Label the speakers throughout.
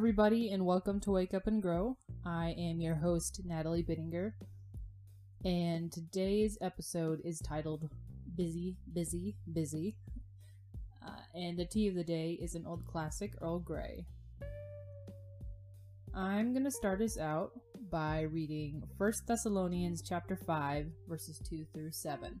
Speaker 1: everybody, and welcome to Wake Up and Grow. I am your host, Natalie Bittinger, and today's episode is titled Busy, Busy, Busy. Uh, and the tea of the day is an old classic, Earl Grey. I'm going to start us out by reading 1 Thessalonians chapter 5 verses 2 through 7.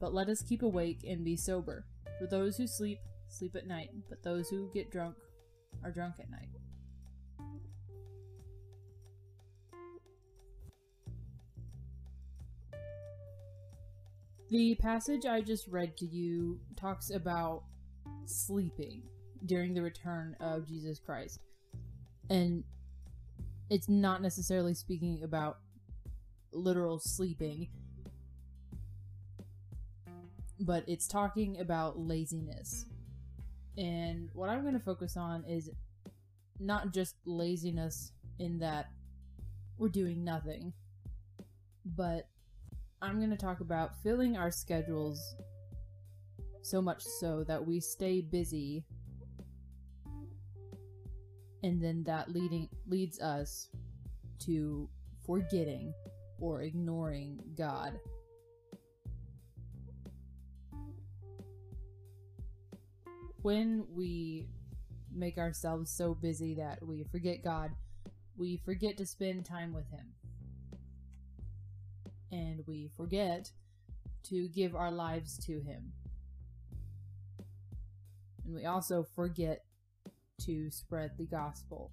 Speaker 1: but let us keep awake and be sober. For those who sleep, sleep at night, but those who get drunk are drunk at night. The passage I just read to you talks about sleeping during the return of Jesus Christ. And it's not necessarily speaking about literal sleeping but it's talking about laziness. And what I'm going to focus on is not just laziness in that we're doing nothing, but I'm going to talk about filling our schedules so much so that we stay busy and then that leading leads us to forgetting or ignoring God. When we make ourselves so busy that we forget God, we forget to spend time with Him. And we forget to give our lives to Him. And we also forget to spread the gospel.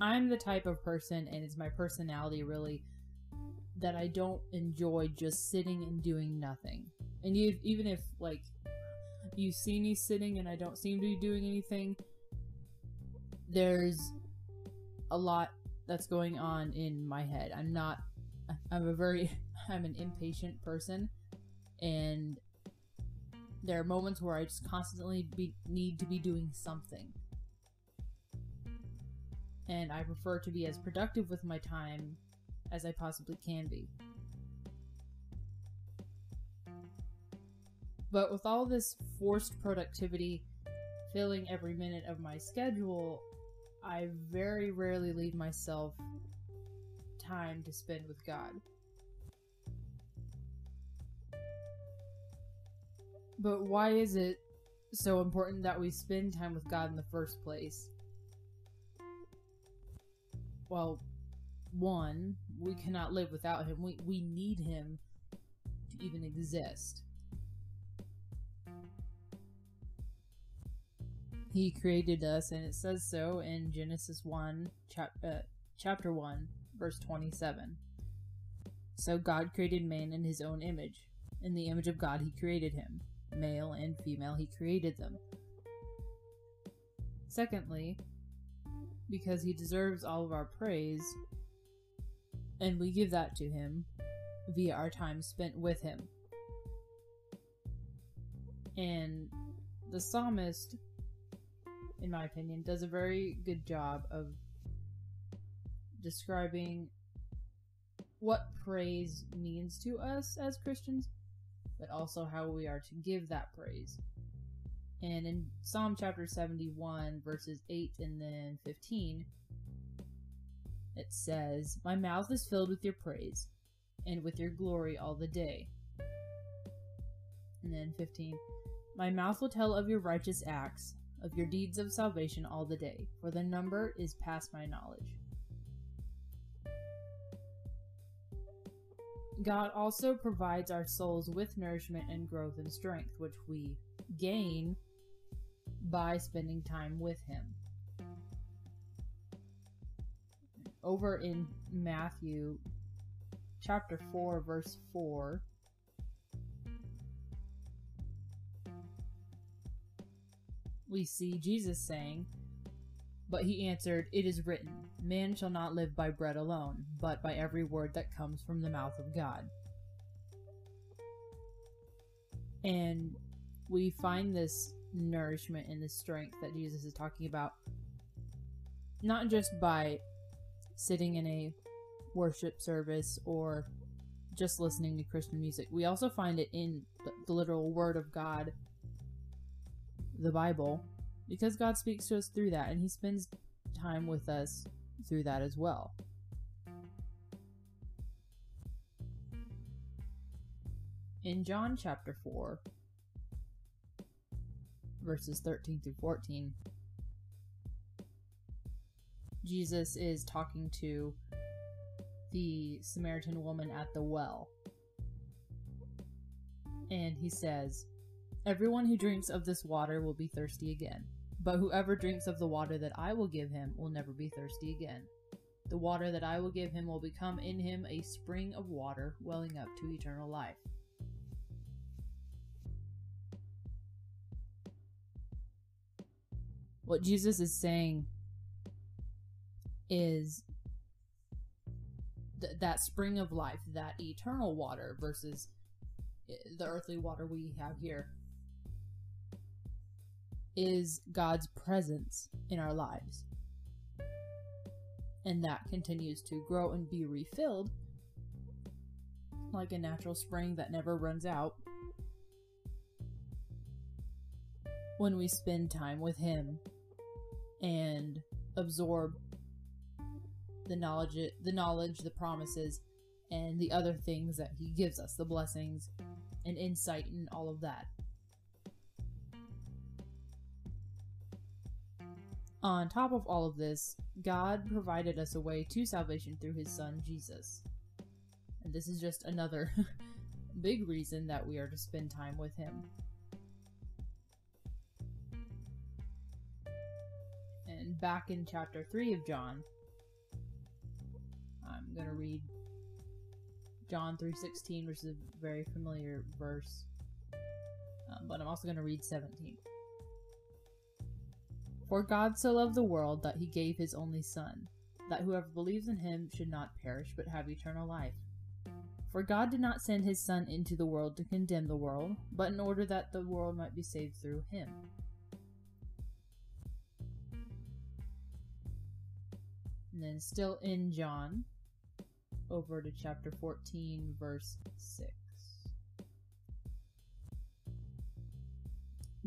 Speaker 1: I'm the type of person, and it's my personality really that I don't enjoy just sitting and doing nothing. And you, even if like you see me sitting and I don't seem to be doing anything, there's a lot that's going on in my head. I'm not I'm a very I'm an impatient person and there are moments where I just constantly be, need to be doing something. And I prefer to be as productive with my time as I possibly can be. But with all this forced productivity filling every minute of my schedule, I very rarely leave myself time to spend with God. But why is it so important that we spend time with God in the first place? Well, one, we cannot live without him. We we need him to even exist. He created us, and it says so in Genesis 1, chap- uh, chapter 1, verse 27. So God created man in his own image. In the image of God, he created him. Male and female, he created them. Secondly, because he deserves all of our praise, and we give that to him via our time spent with him. And the psalmist, in my opinion, does a very good job of describing what praise means to us as Christians, but also how we are to give that praise. And in Psalm chapter 71, verses 8 and then 15, it says, My mouth is filled with your praise, and with your glory all the day. And then 15, My mouth will tell of your righteous acts, of your deeds of salvation all the day, for the number is past my knowledge. God also provides our souls with nourishment and growth and strength, which we gain by spending time with Him over in Matthew chapter 4, verse 4. We see Jesus saying, But he answered, It is written, Man shall not live by bread alone, but by every word that comes from the mouth of God. And we find this nourishment and this strength that Jesus is talking about, not just by sitting in a worship service or just listening to Christian music. We also find it in the literal Word of God, the Bible, because God speaks to us through that and He spends time with us through that as well. In John chapter 4, verses 13 through 14, Jesus is talking to the Samaritan woman at the well. And he says, Everyone who drinks of this water will be thirsty again, but whoever drinks of the water that I will give him will never be thirsty again. The water that I will give him will become in him a spring of water welling up to eternal life. What Jesus is saying is th- that spring of life, that eternal water versus eh, the earthly water we have here, is God's presence in our lives. And that continues to grow and be refilled like a natural spring that never runs out when we spend time with Him and absorb the knowledge the knowledge the promises and the other things that he gives us the blessings and insight and all of that. On top of all of this god provided us a way to salvation through his son jesus. And this is just another big reason that we are to spend time with him. And back in chapter 3 of john going to read John 3:16, which is a very familiar verse. Um, but I'm also going to read 17. For God so loved the world that he gave his only son, that whoever believes in him should not perish but have eternal life. For God did not send his son into the world to condemn the world, but in order that the world might be saved through him. And then still in John, over to chapter 14, verse 6.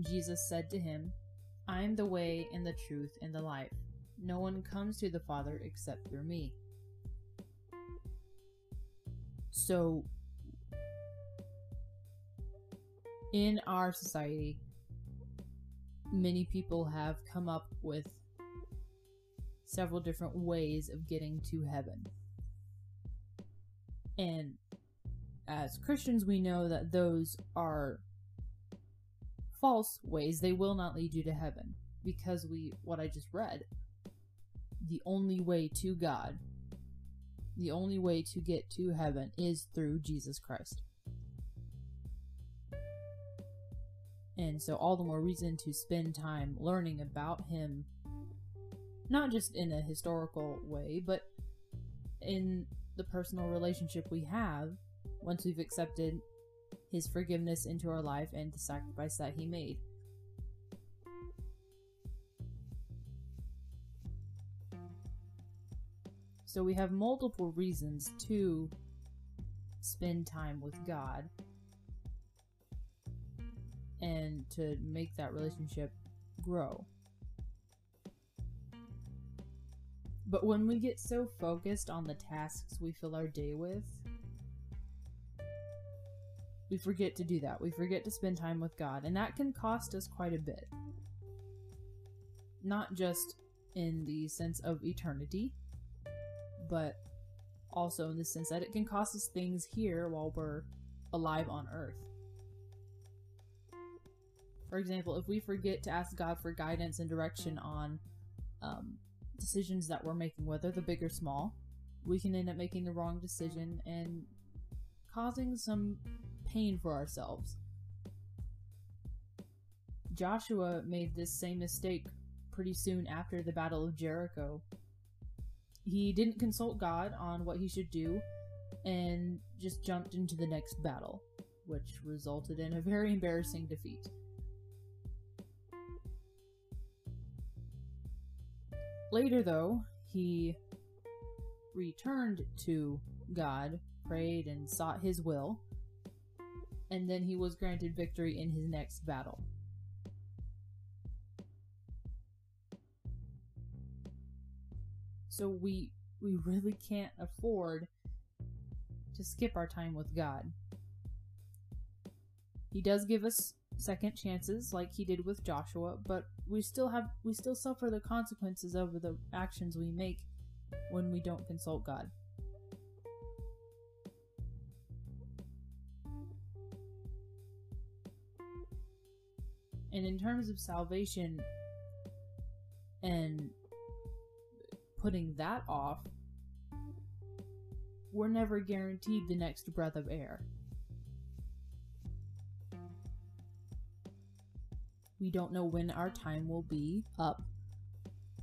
Speaker 1: Jesus said to him, I am the way and the truth and the life. No one comes to the Father except through me. So, in our society, many people have come up with several different ways of getting to heaven. And as Christians, we know that those are false ways. They will not lead you to heaven because we, what I just read, the only way to God, the only way to get to heaven is through Jesus Christ. And so, all the more reason to spend time learning about Him, not just in a historical way, but in the personal relationship we have once we've accepted his forgiveness into our life and the sacrifice that he made. So we have multiple reasons to spend time with God and to make that relationship grow. But when we get so focused on the tasks we fill our day with, we forget to do that. We forget to spend time with God, and that can cost us quite a bit. Not just in the sense of eternity, but also in the sense that it can cost us things here while we're alive on earth. For example, if we forget to ask God for guidance and direction on um, decisions that we're making, whether they're big or small, we can end up making the wrong decision and causing some pain for ourselves. Joshua made this same mistake pretty soon after the Battle of Jericho. He didn't consult God on what he should do and just jumped into the next battle, which resulted in a very embarrassing defeat. Later, though, he returned to God, prayed, and sought his will, and then he was granted victory in his next battle. So we we really can't afford to skip our time with God. He does give us second chances like he did with Joshua, but we still have we still suffer the consequences of the actions we make when we don't consult God. And in terms of salvation and putting that off, we're never guaranteed the next breath of air. We don't know when our time will be up.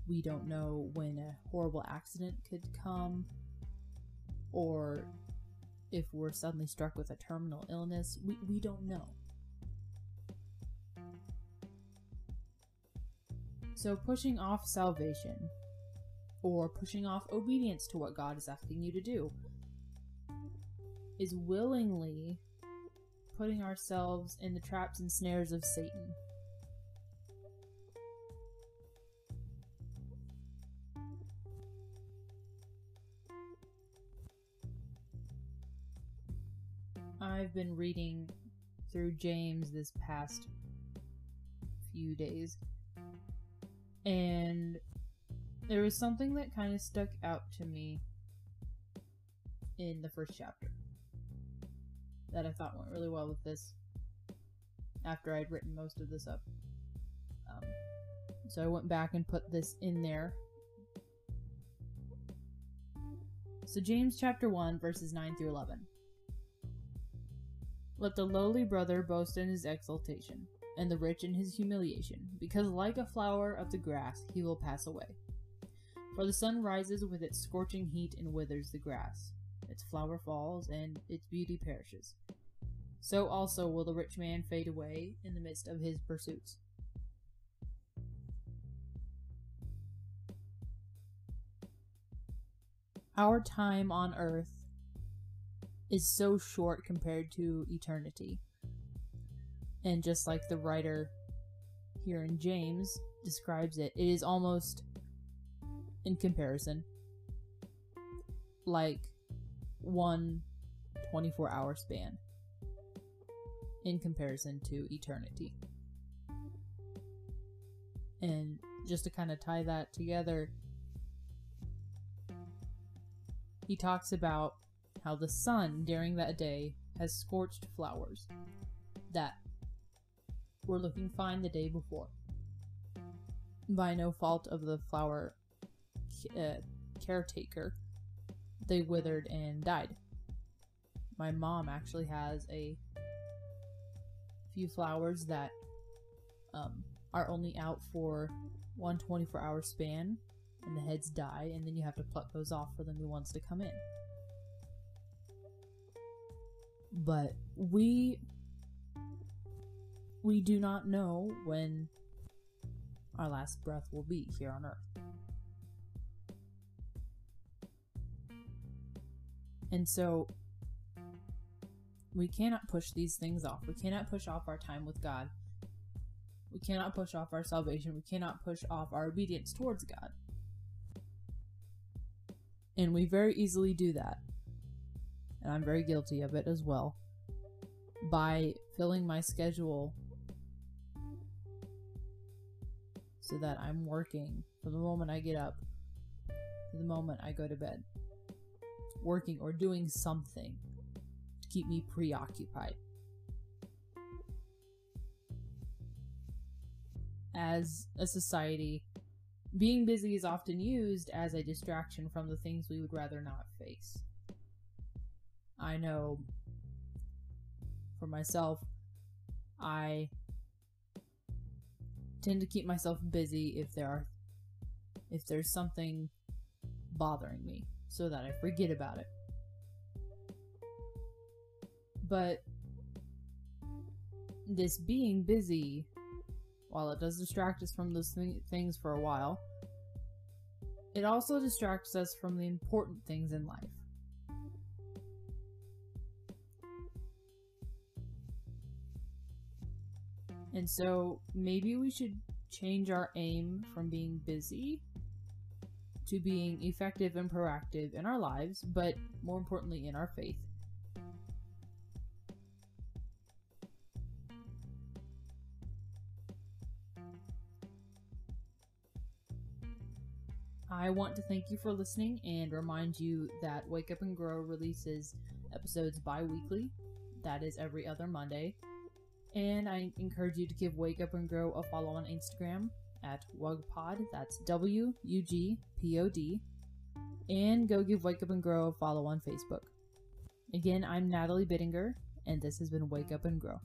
Speaker 1: We don't know when a horrible accident could come or if we're suddenly struck with a terminal illness. We, we don't know. So, pushing off salvation or pushing off obedience to what God is asking you to do is willingly putting ourselves in the traps and snares of Satan. I've been reading through James this past few days, and there was something that kind of stuck out to me in the first chapter that I thought went really well with this after I'd written most of this up. Um, so I went back and put this in there. So, James chapter 1, verses 9 through 11. Let the lowly brother boast in his exaltation, and the rich in his humiliation, because like a flower of the grass he will pass away. For the sun rises with its scorching heat and withers the grass. Its flower falls, and its beauty perishes. So also will the rich man fade away in the midst of his pursuits. Our time on earth is so short compared to eternity. And just like the writer here in James describes it, it is almost in comparison. Like one 24 hour span in comparison to eternity. And just to kind of tie that together, he talks about how the sun during that day has scorched flowers that were looking fine the day before. By no fault of the flower uh, caretaker, they withered and died. My mom actually has a few flowers that um, are only out for one 24 hour span and the heads die, and then you have to pluck those off for the new ones to come in. But we we do not know when our last breath will be here on earth. And so we cannot push these things off. We cannot push off our time with God. We cannot push off our salvation. We cannot push off our obedience towards God. And we very easily do that. And I'm very guilty of it as well. By filling my schedule so that I'm working from the moment I get up to the moment I go to bed working or doing something to keep me preoccupied. As a society, being busy is often used as a distraction from the things we would rather not face. I know for myself, I tend to keep myself busy if there are if there's something bothering me so that I forget about it. But this being busy, while it does distract us from those th- things for a while, it also distracts us from the important things in life. And so maybe we should change our aim from being busy to being effective and proactive in our lives, but more importantly, in our faith. I want to thank you for listening and remind you that Wake Up and Grow releases episodes bi weekly. That is every other Monday. And I encourage you to give Wake Up and Grow a follow on Instagram at WUGPod. That's W U G P O D. And go give Wake Up and Grow a follow on Facebook. Again, I'm Natalie Bittinger, and this has been Wake Up and Grow.